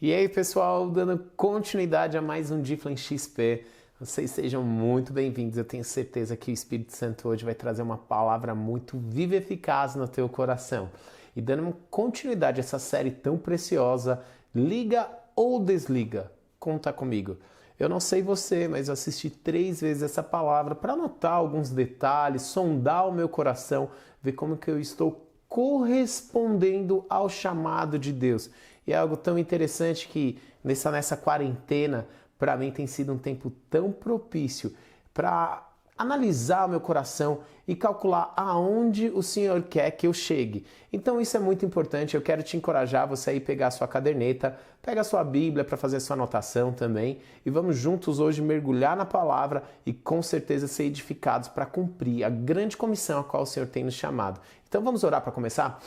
E aí, pessoal, dando continuidade a mais um Difflin XP. Vocês sejam muito bem-vindos. Eu tenho certeza que o Espírito Santo hoje vai trazer uma palavra muito viva e eficaz no teu coração. E dando continuidade a essa série tão preciosa, Liga ou Desliga? Conta comigo. Eu não sei você, mas eu assisti três vezes essa palavra para anotar alguns detalhes, sondar o meu coração, ver como que eu estou correspondendo ao chamado de Deus. E é algo tão interessante que nessa, nessa quarentena, para mim tem sido um tempo tão propício para analisar o meu coração e calcular aonde o Senhor quer que eu chegue. Então isso é muito importante. Eu quero te encorajar você aí pegar a sua caderneta, pega a sua Bíblia para fazer a sua anotação também e vamos juntos hoje mergulhar na palavra e com certeza ser edificados para cumprir a grande comissão a qual o Senhor tem nos chamado. Então vamos orar para começar?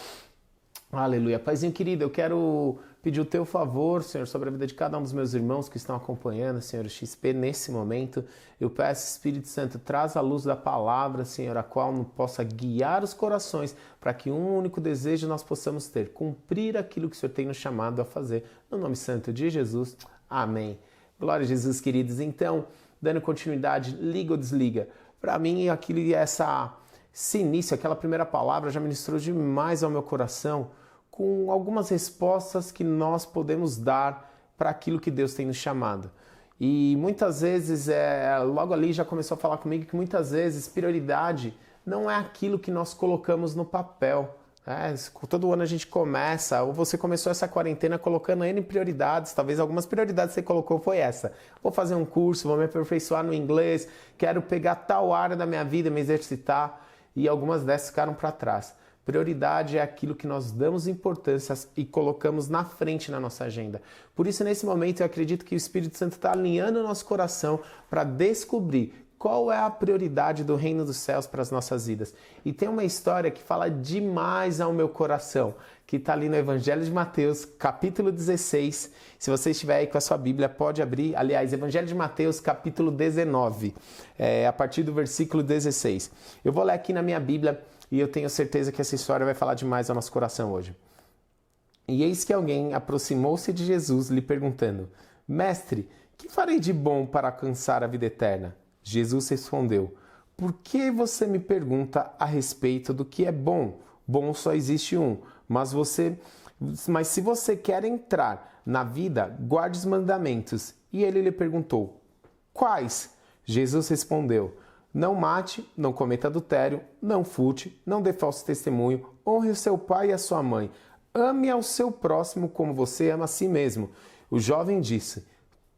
Aleluia. Paizinho querido, eu quero pedir o teu favor, Senhor, sobre a vida de cada um dos meus irmãos que estão acompanhando, Senhor, XP, nesse momento. Eu peço, Espírito Santo, traz a luz da palavra, Senhor, a qual não possa guiar os corações para que um único desejo nós possamos ter, cumprir aquilo que o Senhor tem nos chamado a fazer. No nome santo de Jesus. Amém. Glória a Jesus, queridos. Então, dando continuidade, liga ou desliga. Para mim, aquilo essa esse início, aquela primeira palavra já ministrou demais ao meu coração com algumas respostas que nós podemos dar para aquilo que Deus tem nos chamado. E muitas vezes, é, logo ali já começou a falar comigo que muitas vezes prioridade não é aquilo que nós colocamos no papel. É, todo ano a gente começa, ou você começou essa quarentena colocando N prioridades, talvez algumas prioridades que você colocou foi essa. Vou fazer um curso, vou me aperfeiçoar no inglês, quero pegar tal área da minha vida, me exercitar, e algumas dessas ficaram para trás. Prioridade é aquilo que nós damos importância e colocamos na frente na nossa agenda. Por isso, nesse momento, eu acredito que o Espírito Santo está alinhando o nosso coração para descobrir qual é a prioridade do reino dos céus para as nossas vidas. E tem uma história que fala demais ao meu coração, que está ali no Evangelho de Mateus, capítulo 16. Se você estiver aí com a sua Bíblia, pode abrir. Aliás, Evangelho de Mateus, capítulo 19, é, a partir do versículo 16. Eu vou ler aqui na minha Bíblia e eu tenho certeza que essa história vai falar demais ao nosso coração hoje. E eis que alguém aproximou-se de Jesus, lhe perguntando: Mestre, que farei de bom para alcançar a vida eterna? Jesus respondeu: Por que você me pergunta a respeito do que é bom? Bom só existe um, mas você mas se você quer entrar na vida, guarde os mandamentos. E ele lhe perguntou: Quais? Jesus respondeu: não mate, não cometa adultério, não furte, não dê falso testemunho, honre o seu pai e a sua mãe. Ame ao seu próximo como você ama a si mesmo. O jovem disse: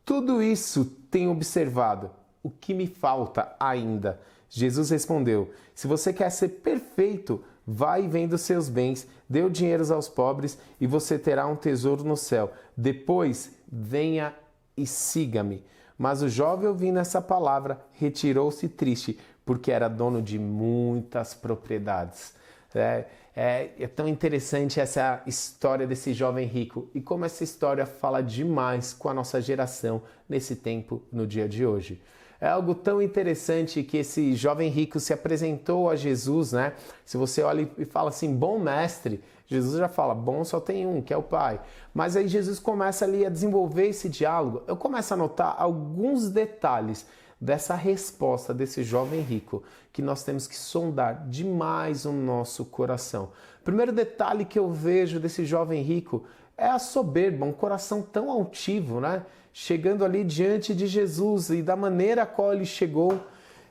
Tudo isso tenho observado. O que me falta ainda? Jesus respondeu: Se você quer ser perfeito, vai venda os seus bens, dê o dinheiro aos pobres e você terá um tesouro no céu. Depois, venha e siga-me. Mas o jovem, ouvindo essa palavra, retirou-se triste, porque era dono de muitas propriedades. É, é, é, tão interessante essa história desse jovem rico e como essa história fala demais com a nossa geração nesse tempo, no dia de hoje. É algo tão interessante que esse jovem rico se apresentou a Jesus, né? Se você olha e fala assim, bom mestre, Jesus já fala, bom só tem um, que é o Pai. Mas aí Jesus começa ali a desenvolver esse diálogo. Eu começo a notar alguns detalhes dessa resposta desse jovem rico que nós temos que sondar demais o nosso coração. Primeiro detalhe que eu vejo desse jovem rico é a soberba, um coração tão altivo, né? Chegando ali diante de Jesus e da maneira a qual ele chegou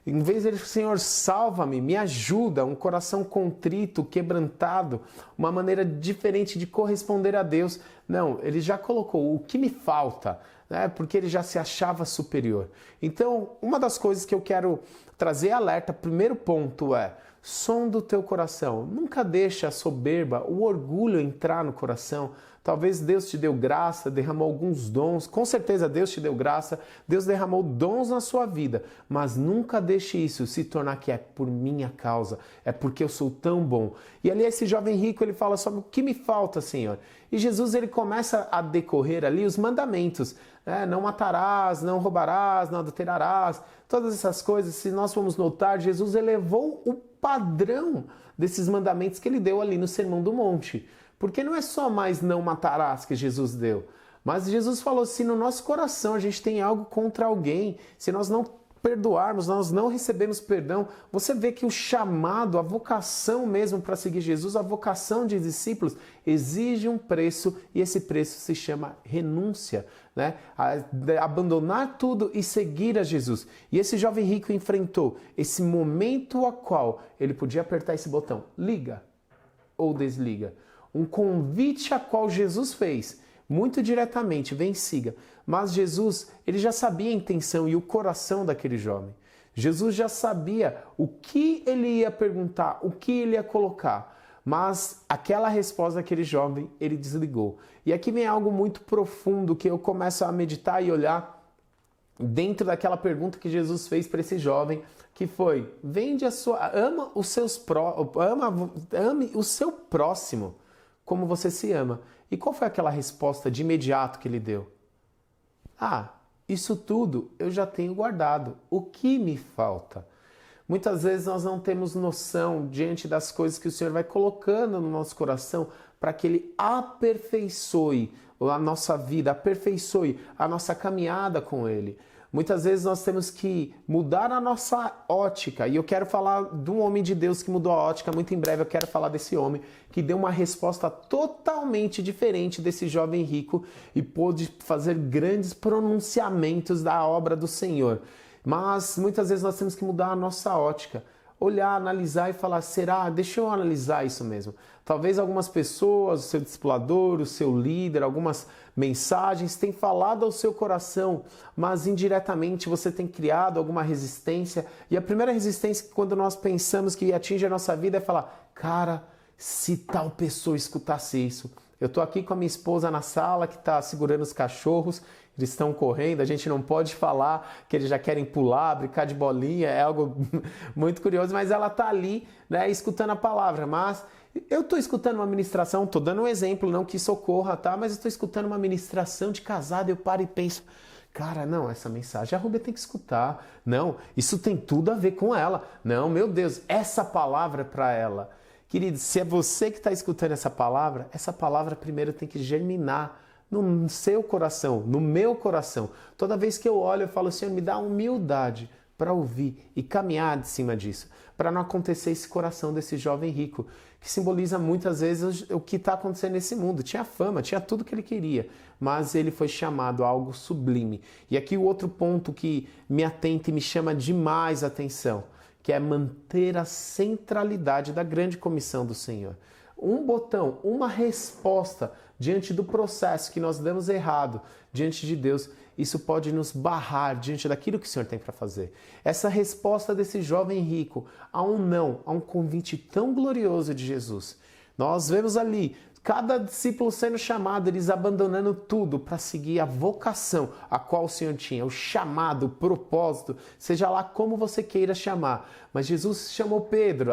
em vez dele, Senhor, salva-me, me ajuda, um coração contrito, quebrantado, uma maneira diferente de corresponder a Deus. Não, ele já colocou o que me falta, né? porque ele já se achava superior. Então, uma das coisas que eu quero trazer alerta, primeiro ponto é som do teu coração. Nunca deixa a soberba, o orgulho entrar no coração. Talvez Deus te deu graça, derramou alguns dons. Com certeza Deus te deu graça, Deus derramou dons na sua vida, mas nunca deixe isso se tornar que é por minha causa, é porque eu sou tão bom. E ali esse jovem rico, ele fala sobre o que me falta, Senhor. E Jesus ele começa a decorrer ali os mandamentos. É, não matarás, não roubarás, não adulterarás, todas essas coisas. Se nós formos notar, Jesus elevou o padrão desses mandamentos que ele deu ali no Sermão do Monte. Porque não é só mais não matarás que Jesus deu, Mas Jesus falou: se no nosso coração a gente tem algo contra alguém, se nós não perdoarmos, nós não recebemos perdão, você vê que o chamado, a vocação mesmo para seguir Jesus, a vocação de discípulos, exige um preço e esse preço se chama renúncia, né? Abandonar tudo e seguir a Jesus. E esse jovem rico enfrentou esse momento a qual ele podia apertar esse botão, liga ou desliga. Um convite a qual Jesus fez muito diretamente, vem siga. Mas Jesus, ele já sabia a intenção e o coração daquele jovem. Jesus já sabia o que ele ia perguntar, o que ele ia colocar. Mas aquela resposta daquele jovem, ele desligou. E aqui vem algo muito profundo que eu começo a meditar e olhar dentro daquela pergunta que Jesus fez para esse jovem, que foi: "Vende a sua, ama os seus pró, ama, ame o seu próximo como você se ama". E qual foi aquela resposta de imediato que ele deu? Ah, isso tudo eu já tenho guardado. O que me falta? Muitas vezes nós não temos noção diante das coisas que o Senhor vai colocando no nosso coração para que Ele aperfeiçoe a nossa vida, aperfeiçoe a nossa caminhada com Ele. Muitas vezes nós temos que mudar a nossa ótica, e eu quero falar de um homem de Deus que mudou a ótica. Muito em breve eu quero falar desse homem que deu uma resposta totalmente diferente desse jovem rico e pôde fazer grandes pronunciamentos da obra do Senhor. Mas muitas vezes nós temos que mudar a nossa ótica olhar, analisar e falar: será? Deixa eu analisar isso mesmo. Talvez algumas pessoas, o seu discipulador, o seu líder, algumas mensagens têm falado ao seu coração, mas indiretamente você tem criado alguma resistência. E a primeira resistência que quando nós pensamos que atinge a nossa vida é falar: cara, se tal pessoa escutasse isso. Eu estou aqui com a minha esposa na sala que está segurando os cachorros eles estão correndo, a gente não pode falar que eles já querem pular, brincar de bolinha, é algo muito curioso, mas ela está ali, né, escutando a palavra. Mas eu estou escutando uma ministração, estou dando um exemplo, não que socorra, tá? Mas estou escutando uma ministração de casado, eu paro e penso, cara, não, essa mensagem a Rubia tem que escutar. Não, isso tem tudo a ver com ela. Não, meu Deus, essa palavra é para ela. Querido, se é você que está escutando essa palavra, essa palavra primeiro tem que germinar no seu coração, no meu coração. Toda vez que eu olho, eu falo, Senhor, me dá humildade para ouvir e caminhar de cima disso, para não acontecer esse coração desse jovem rico, que simboliza muitas vezes o que está acontecendo nesse mundo. Tinha fama, tinha tudo que ele queria, mas ele foi chamado a algo sublime. E aqui o outro ponto que me atenta e me chama demais a atenção, que é manter a centralidade da grande comissão do Senhor. Um botão, uma resposta diante do processo que nós damos errado diante de Deus, isso pode nos barrar diante daquilo que o Senhor tem para fazer. Essa resposta desse jovem rico a um não, a um convite tão glorioso de Jesus. Nós vemos ali Cada discípulo sendo chamado, eles abandonando tudo para seguir a vocação a qual o Senhor tinha, o chamado, o propósito, seja lá como você queira chamar. Mas Jesus chamou Pedro,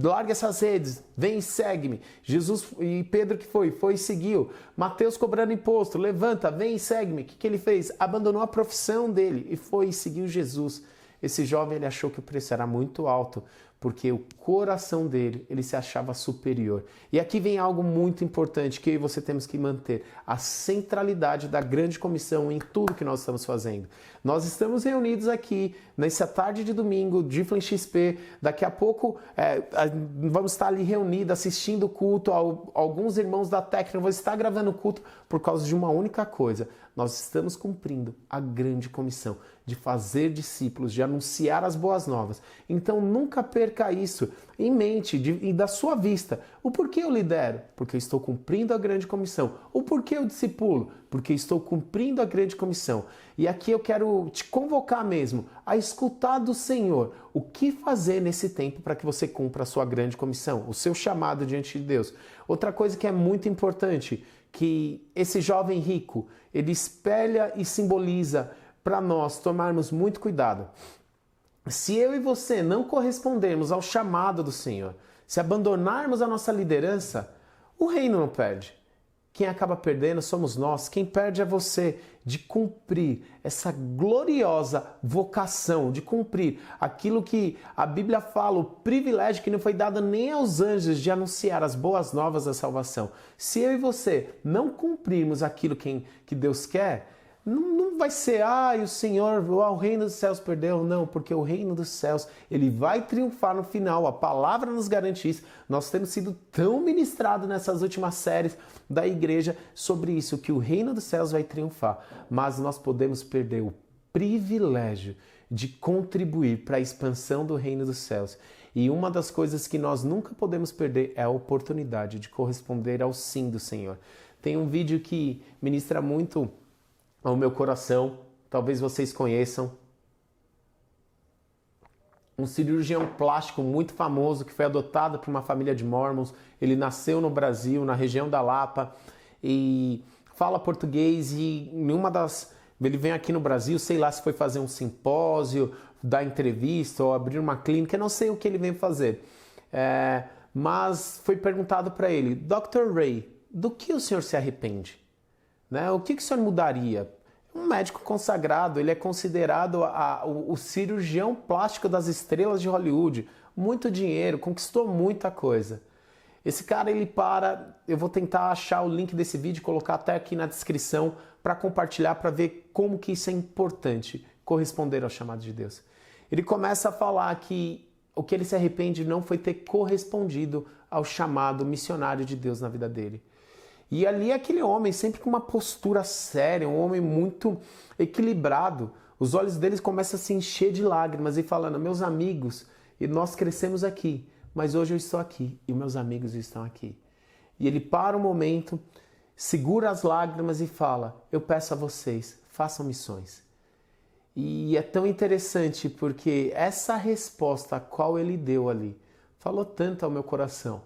larga essas redes, vem e segue-me. Jesus e Pedro que foi? Foi e seguiu. Mateus cobrando imposto, levanta, vem e segue-me. O que, que ele fez? Abandonou a profissão dele e foi e seguiu Jesus. Esse jovem ele achou que o preço era muito alto, porque o coração dele, ele se achava superior. E aqui vem algo muito importante que eu e você temos que manter, a centralidade da grande comissão em tudo que nós estamos fazendo. Nós estamos reunidos aqui nessa tarde de domingo, de Flint XP, daqui a pouco é, vamos estar ali reunidos assistindo o culto, alguns irmãos da técnica vão estar gravando o culto por causa de uma única coisa, nós estamos cumprindo a grande comissão de fazer discípulos, de anunciar as boas novas. Então nunca perca isso em mente de, e da sua vista. O porquê eu lidero? Porque eu estou cumprindo a grande comissão. O porquê eu discipulo? Porque estou cumprindo a grande comissão. E aqui eu quero te convocar mesmo a escutar do Senhor o que fazer nesse tempo para que você cumpra a sua grande comissão, o seu chamado diante de Deus. Outra coisa que é muito importante, que esse jovem rico, ele espelha e simboliza para nós tomarmos muito cuidado. Se eu e você não correspondermos ao chamado do Senhor, se abandonarmos a nossa liderança, o reino não perde. quem acaba perdendo somos nós, quem perde é você de cumprir essa gloriosa vocação, de cumprir aquilo que a Bíblia fala, o privilégio que não foi dado nem aos anjos de anunciar as boas novas da salvação. Se eu e você não cumprirmos aquilo que, Deus quer, não, não vai ser, ah, o Senhor, o reino dos céus perdeu. Não, porque o reino dos céus, ele vai triunfar no final. A palavra nos garante isso. Nós temos sido tão ministrados nessas últimas séries da igreja sobre isso, que o reino dos céus vai triunfar. Mas nós podemos perder o privilégio de contribuir para a expansão do reino dos céus. E uma das coisas que nós nunca podemos perder é a oportunidade de corresponder ao sim do Senhor. Tem um vídeo que ministra muito ao meu coração, talvez vocês conheçam. Um cirurgião plástico muito famoso que foi adotado por uma família de mormons. Ele nasceu no Brasil, na região da Lapa, e fala português. E em uma das. Ele vem aqui no Brasil, sei lá se foi fazer um simpósio, dar entrevista ou abrir uma clínica, não sei o que ele vem fazer. É, mas foi perguntado para ele, Dr. Ray, do que o senhor se arrepende? Né? O que, que o senhor mudaria? Um médico consagrado, ele é considerado a, o, o cirurgião plástico das estrelas de Hollywood. Muito dinheiro, conquistou muita coisa. Esse cara ele para, eu vou tentar achar o link desse vídeo, colocar até aqui na descrição para compartilhar para ver como que isso é importante corresponder ao chamado de Deus. Ele começa a falar que o que ele se arrepende não foi ter correspondido ao chamado missionário de Deus na vida dele. E ali é aquele homem, sempre com uma postura séria, um homem muito equilibrado. Os olhos deles começam a se encher de lágrimas e falando: Meus amigos, e nós crescemos aqui, mas hoje eu estou aqui e meus amigos estão aqui. E ele para um momento, segura as lágrimas e fala: Eu peço a vocês, façam missões. E é tão interessante porque essa resposta a qual ele deu ali falou tanto ao meu coração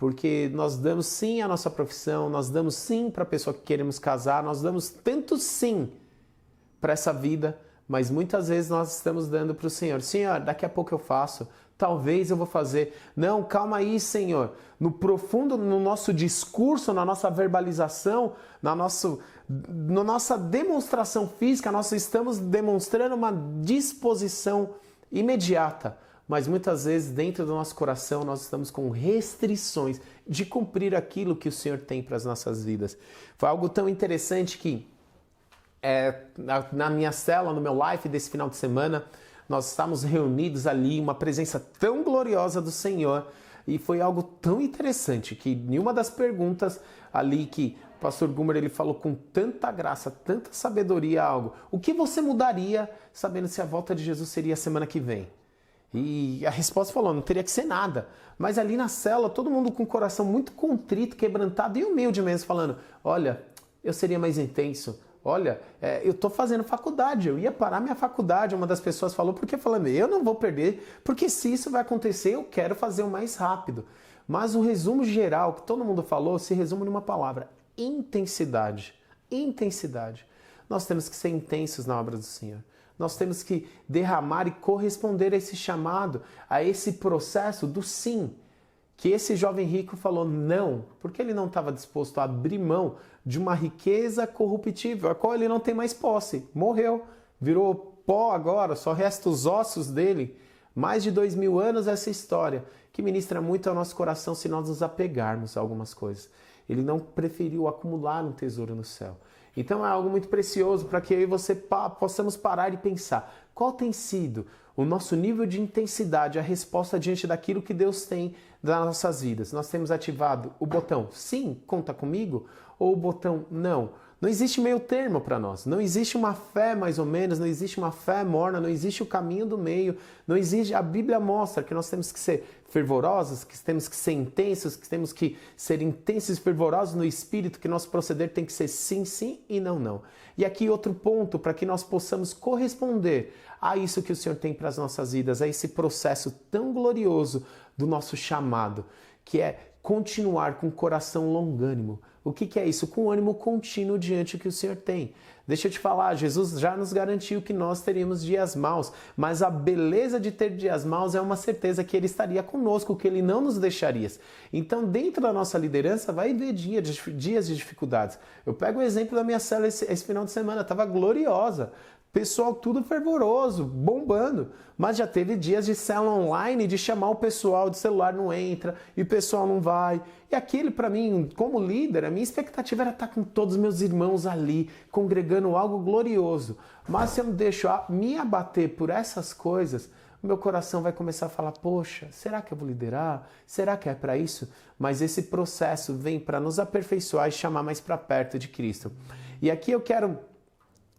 porque nós damos sim à nossa profissão, nós damos sim para a pessoa que queremos casar, nós damos tanto sim para essa vida, mas muitas vezes nós estamos dando para o Senhor: Senhor, daqui a pouco eu faço, talvez eu vou fazer. Não, calma aí, Senhor. No profundo, no nosso discurso, na nossa verbalização, na, nosso, na nossa demonstração física, nós estamos demonstrando uma disposição imediata mas muitas vezes dentro do nosso coração nós estamos com restrições de cumprir aquilo que o Senhor tem para as nossas vidas. Foi algo tão interessante que é, na, na minha cela, no meu live desse final de semana, nós estávamos reunidos ali, uma presença tão gloriosa do Senhor, e foi algo tão interessante que nenhuma das perguntas ali que o pastor Gumer ele falou com tanta graça, tanta sabedoria algo. O que você mudaria sabendo se a volta de Jesus seria a semana que vem? E a resposta falou: não teria que ser nada. Mas ali na cela, todo mundo com o coração muito contrito, quebrantado e humilde mesmo, falando: olha, eu seria mais intenso. Olha, é, eu estou fazendo faculdade, eu ia parar minha faculdade. Uma das pessoas falou, porque falando, eu não vou perder, porque se isso vai acontecer, eu quero fazer o mais rápido. Mas o resumo geral que todo mundo falou se resume numa palavra: intensidade. Intensidade. Nós temos que ser intensos na obra do Senhor. Nós temos que derramar e corresponder a esse chamado, a esse processo do sim. Que esse jovem rico falou não, porque ele não estava disposto a abrir mão de uma riqueza corruptível, a qual ele não tem mais posse. Morreu, virou pó agora, só resta os ossos dele. Mais de dois mil anos essa história, que ministra muito ao nosso coração se nós nos apegarmos a algumas coisas. Ele não preferiu acumular um tesouro no céu. Então é algo muito precioso para que eu e você possamos parar e pensar qual tem sido o nosso nível de intensidade, a resposta diante daquilo que Deus tem das nossas vidas. Nós temos ativado o botão sim, conta comigo, ou o botão não. Não existe meio termo para nós. Não existe uma fé mais ou menos, não existe uma fé morna, não existe o caminho do meio, não existe. A Bíblia mostra que nós temos que ser fervorosos, que temos que ser intensos, que temos que ser intensos e fervorosos no espírito, que nosso proceder tem que ser sim, sim e não, não. E aqui outro ponto para que nós possamos corresponder a isso que o Senhor tem para as nossas vidas, a esse processo tão glorioso do nosso chamado, que é continuar com o coração longânimo O que, que é isso? Com ânimo contínuo diante que o Senhor tem. Deixa eu te falar, Jesus já nos garantiu que nós teríamos dias maus, mas a beleza de ter dias maus é uma certeza que Ele estaria conosco, que Ele não nos deixaria. Então, dentro da nossa liderança, vai haver dias de dificuldades. Eu pego o exemplo da minha célula esse, esse final de semana, estava gloriosa. Pessoal tudo fervoroso, bombando. Mas já teve dias de célula online, de chamar o pessoal, de celular não entra, e o pessoal não vai. E aquele, para mim, como líder, a minha expectativa era estar com todos os meus irmãos ali, congregando algo glorioso. Mas se eu deixo me abater por essas coisas, meu coração vai começar a falar: poxa, será que eu vou liderar? Será que é para isso? Mas esse processo vem para nos aperfeiçoar e chamar mais para perto de Cristo. E aqui eu quero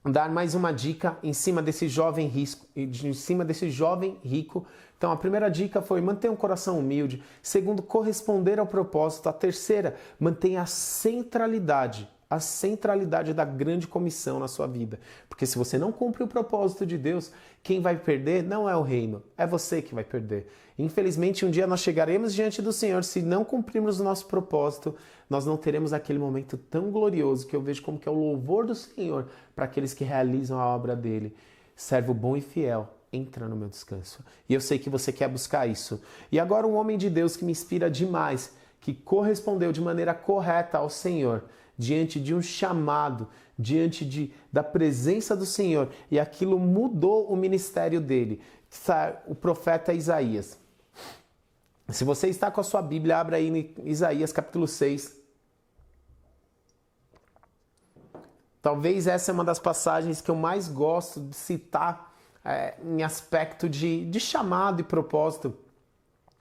dar mais uma dica em cima desse jovem risco, em cima desse jovem rico. Então a primeira dica foi manter um coração humilde. Segundo, corresponder ao propósito. A terceira, mantenha a centralidade a centralidade da grande comissão na sua vida. Porque se você não cumpre o propósito de Deus, quem vai perder não é o reino, é você que vai perder. Infelizmente, um dia nós chegaremos diante do Senhor, se não cumprirmos o nosso propósito, nós não teremos aquele momento tão glorioso que eu vejo como que é o louvor do Senhor para aqueles que realizam a obra dele. Servo bom e fiel, entra no meu descanso. E eu sei que você quer buscar isso. E agora um homem de Deus que me inspira demais, que correspondeu de maneira correta ao Senhor diante de um chamado, diante de, da presença do Senhor, e aquilo mudou o ministério dele. O profeta Isaías. Se você está com a sua Bíblia, abra aí em Isaías capítulo 6. Talvez essa é uma das passagens que eu mais gosto de citar é, em aspecto de, de chamado e propósito.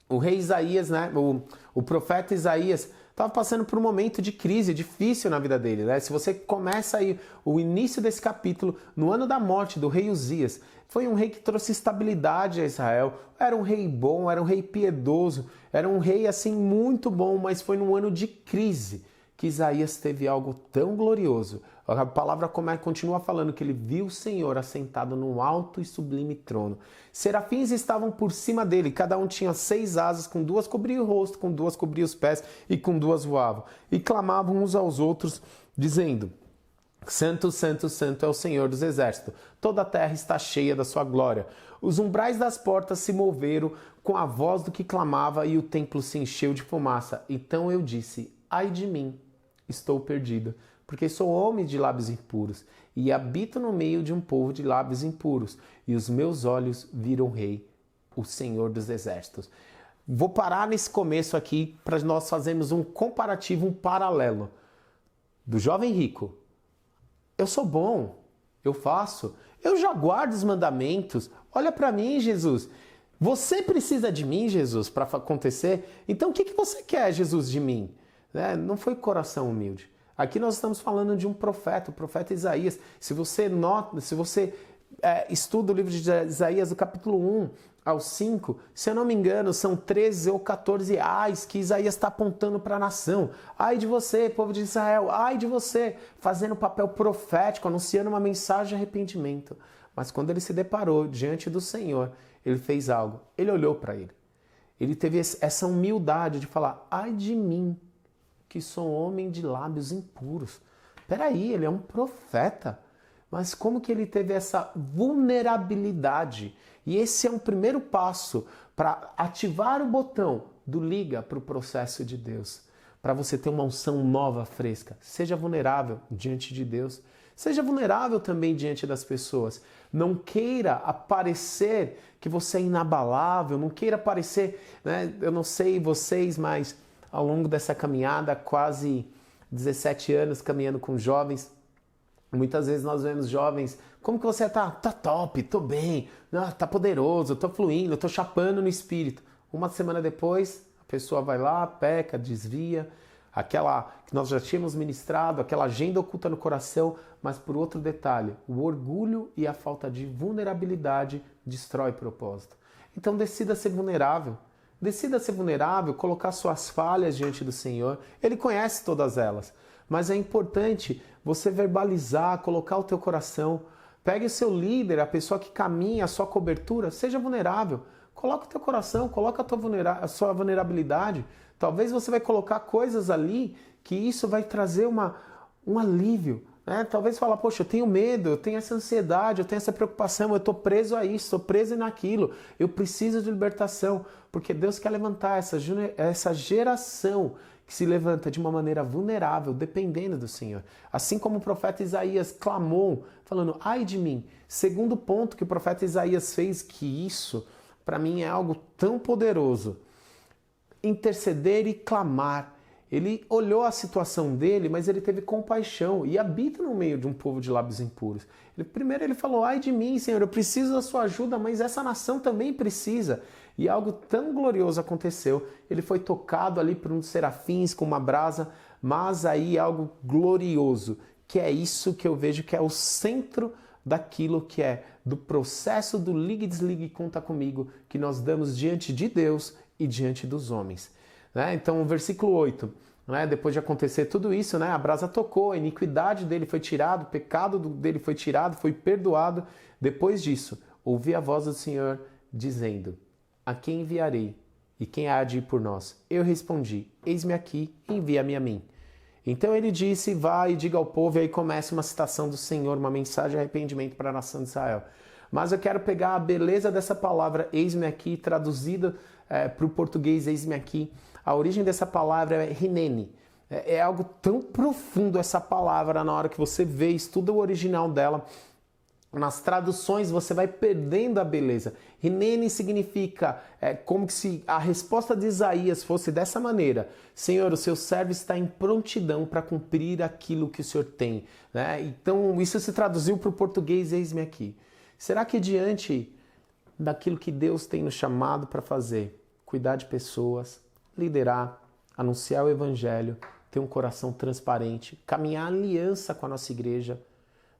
O rei Isaías, né, o, o profeta Isaías, estava passando por um momento de crise difícil na vida dele. Né? Se você começa aí o início desse capítulo, no ano da morte do rei Uzias, foi um rei que trouxe estabilidade a Israel. Era um rei bom, era um rei piedoso, era um rei assim muito bom, mas foi num ano de crise que Isaías teve algo tão glorioso. A palavra continua falando que ele viu o Senhor assentado num alto e sublime trono. Serafins estavam por cima dele, cada um tinha seis asas, com duas cobria o rosto, com duas cobria os pés e com duas voavam. E clamavam uns aos outros, dizendo: Santo, Santo, Santo é o Senhor dos Exércitos. Toda a terra está cheia da sua glória. Os umbrais das portas se moveram com a voz do que clamava e o templo se encheu de fumaça. Então eu disse: Ai de mim, estou perdida, porque sou homem de lábios impuros e habito no meio de um povo de lábios impuros, e os meus olhos viram o Rei, o Senhor dos Exércitos. Vou parar nesse começo aqui para nós fazermos um comparativo, um paralelo do jovem rico. Eu sou bom, eu faço, eu já guardo os mandamentos. Olha para mim, Jesus. Você precisa de mim, Jesus, para acontecer. Então o que, que você quer, Jesus, de mim? Né? Não foi coração humilde. Aqui nós estamos falando de um profeta, o profeta Isaías. Se você nota, se você é, estuda o livro de Isaías, do capítulo 1 ao 5, se eu não me engano, são 13 ou 14 ais que Isaías está apontando para a nação. Ai de você, povo de Israel, ai de você, fazendo papel profético, anunciando uma mensagem de arrependimento. Mas quando ele se deparou diante do Senhor, ele fez algo. Ele olhou para ele. Ele teve essa humildade de falar: ai de mim, que sou homem de lábios impuros. Peraí, ele é um profeta. Mas como que ele teve essa vulnerabilidade? E esse é um primeiro passo para ativar o botão do liga para o processo de Deus. Para você ter uma unção nova, fresca. Seja vulnerável diante de Deus. Seja vulnerável também diante das pessoas. Não queira aparecer que você é inabalável. Não queira parecer, né? eu não sei vocês, mas ao longo dessa caminhada, quase 17 anos caminhando com jovens. Muitas vezes nós vemos jovens, como que você tá? Tá top, tô bem, ah, tá poderoso, tô fluindo, tô chapando no espírito. Uma semana depois, a pessoa vai lá, peca, desvia, aquela que nós já tínhamos ministrado, aquela agenda oculta no coração, mas por outro detalhe, o orgulho e a falta de vulnerabilidade destrói propósito. Então decida ser vulnerável. Decida ser vulnerável, colocar suas falhas diante do Senhor. Ele conhece todas elas. Mas é importante você verbalizar, colocar o teu coração. Pegue o seu líder, a pessoa que caminha, a sua cobertura, seja vulnerável. Coloca o teu coração, coloca a, tua vulnera a sua vulnerabilidade. Talvez você vai colocar coisas ali que isso vai trazer uma, um alívio. Né? Talvez falar, poxa, eu tenho medo, eu tenho essa ansiedade, eu tenho essa preocupação, eu estou preso a isso, estou preso naquilo, eu preciso de libertação, porque Deus quer levantar essa, essa geração que se levanta de uma maneira vulnerável, dependendo do Senhor. Assim como o profeta Isaías clamou, falando, ai de mim. Segundo ponto que o profeta Isaías fez, que isso, para mim, é algo tão poderoso. Interceder e clamar ele olhou a situação dele, mas ele teve compaixão e habita no meio de um povo de lábios impuros. Ele, primeiro ele falou: Ai de mim, Senhor, eu preciso da sua ajuda, mas essa nação também precisa. E algo tão glorioso aconteceu. Ele foi tocado ali por dos serafins com uma brasa, mas aí algo glorioso, que é isso que eu vejo que é o centro daquilo que é do processo do ligue, desligue, conta comigo, que nós damos diante de Deus e diante dos homens. Né? Então, versículo 8, né? depois de acontecer tudo isso, né? a brasa tocou, a iniquidade dele foi tirada, o pecado dele foi tirado, foi perdoado. Depois disso, ouvi a voz do Senhor dizendo: A quem enviarei? E quem há de ir por nós? Eu respondi: Eis-me aqui, envia-me a mim. Então ele disse: Vá e diga ao povo, e aí começa uma citação do Senhor, uma mensagem de arrependimento para a nação de Israel. Mas eu quero pegar a beleza dessa palavra, eis-me aqui, traduzida é, para o português, eis-me aqui. A origem dessa palavra é rinene. É, é algo tão profundo essa palavra na hora que você vê, estuda o original dela. Nas traduções você vai perdendo a beleza. Rinene significa é, como se a resposta de Isaías fosse dessa maneira: Senhor, o seu servo está em prontidão para cumprir aquilo que o Senhor tem. Né? Então isso se traduziu para o português, eis-me aqui. Será que diante daquilo que Deus tem nos chamado para fazer, cuidar de pessoas, liderar, anunciar o evangelho, ter um coração transparente, caminhar aliança com a nossa igreja.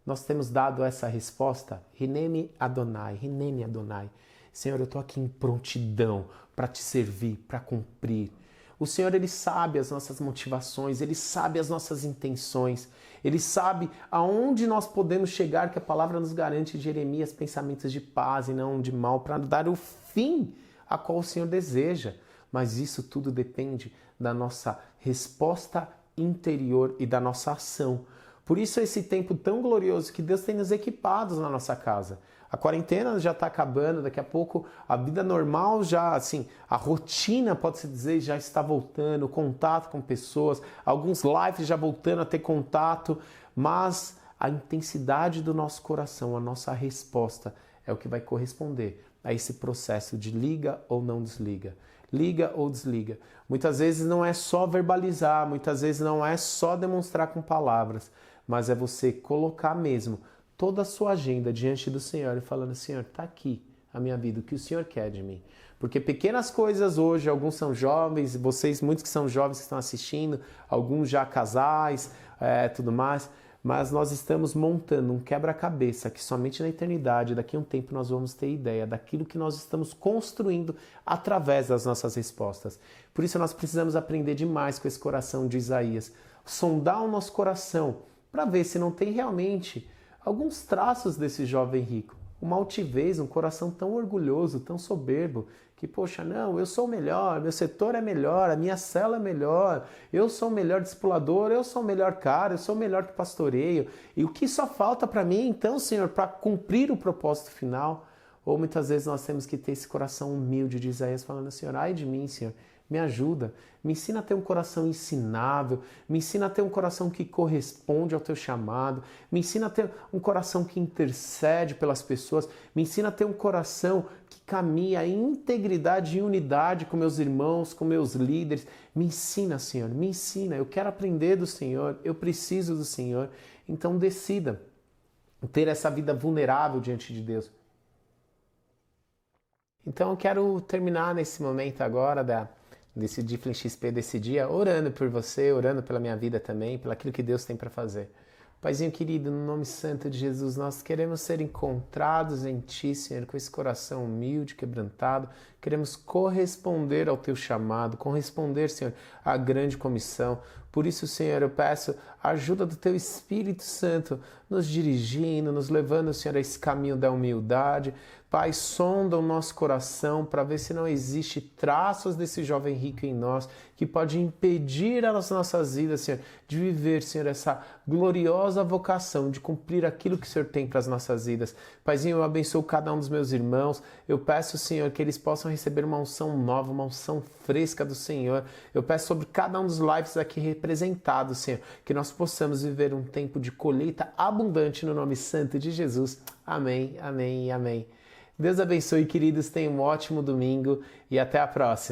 Nós temos dado essa resposta, Rineme Adonai, Rineme Adonai. Senhor, eu estou aqui em prontidão para te servir, para cumprir. O Senhor, Ele sabe as nossas motivações, Ele sabe as nossas intenções, Ele sabe aonde nós podemos chegar, que a palavra nos garante, Jeremias, pensamentos de paz e não de mal, para dar o fim a qual o Senhor deseja mas isso tudo depende da nossa resposta interior e da nossa ação. Por isso, esse tempo tão glorioso que Deus tem nos equipados na nossa casa. A quarentena já está acabando, daqui a pouco a vida normal já, assim, a rotina, pode-se dizer, já está voltando, o contato com pessoas, alguns lives já voltando a ter contato, mas a intensidade do nosso coração, a nossa resposta é o que vai corresponder a esse processo de liga ou não desliga liga ou desliga. Muitas vezes não é só verbalizar, muitas vezes não é só demonstrar com palavras, mas é você colocar mesmo toda a sua agenda diante do Senhor e falando: Senhor, está aqui a minha vida, o que o Senhor quer de mim. Porque pequenas coisas hoje, alguns são jovens, vocês, muitos que são jovens que estão assistindo, alguns já casais, é, tudo mais mas nós estamos montando um quebra-cabeça que somente na eternidade, daqui a um tempo, nós vamos ter ideia daquilo que nós estamos construindo através das nossas respostas. Por isso, nós precisamos aprender demais com esse coração de Isaías, sondar o nosso coração para ver se não tem realmente alguns traços desse jovem rico. Uma altivez, um coração tão orgulhoso, tão soberbo, que, poxa, não, eu sou melhor, meu setor é melhor, a minha cela é melhor, eu sou o melhor discipulador, eu sou o melhor cara, eu sou o melhor que pastoreio. E o que só falta para mim, então, Senhor, para cumprir o propósito final? Ou muitas vezes nós temos que ter esse coração humilde de Isaías falando, Senhor, ai de mim, Senhor, me ajuda, me ensina a ter um coração ensinável, me ensina a ter um coração que corresponde ao teu chamado, me ensina a ter um coração que intercede pelas pessoas, me ensina a ter um coração que caminha em integridade e unidade com meus irmãos, com meus líderes. Me ensina, Senhor, me ensina. Eu quero aprender do Senhor, eu preciso do Senhor. Então decida ter essa vida vulnerável diante de Deus. Então eu quero terminar nesse momento agora da desse Difflin XP desse dia, orando por você, orando pela minha vida também, pelo aquilo que Deus tem para fazer. Paizinho querido, no nome santo de Jesus, nós queremos ser encontrados em Ti, Senhor, com esse coração humilde, quebrantado. Queremos corresponder ao Teu chamado, corresponder, Senhor, à grande comissão. Por isso, Senhor, eu peço a ajuda do Teu Espírito Santo, nos dirigindo, nos levando, Senhor, a esse caminho da humildade, Pai, sonda o nosso coração para ver se não existe traços desse jovem rico em nós que pode impedir as nossas vidas, Senhor, de viver, Senhor, essa gloriosa vocação de cumprir aquilo que o Senhor tem para as nossas vidas. Paizinho, eu abençoo cada um dos meus irmãos. Eu peço, Senhor, que eles possam receber uma unção nova, uma unção fresca do Senhor. Eu peço sobre cada um dos lives aqui representados, Senhor, que nós possamos viver um tempo de colheita abundante no nome santo de Jesus. Amém, amém e amém. Deus abençoe, queridos. Tenham um ótimo domingo e até a próxima.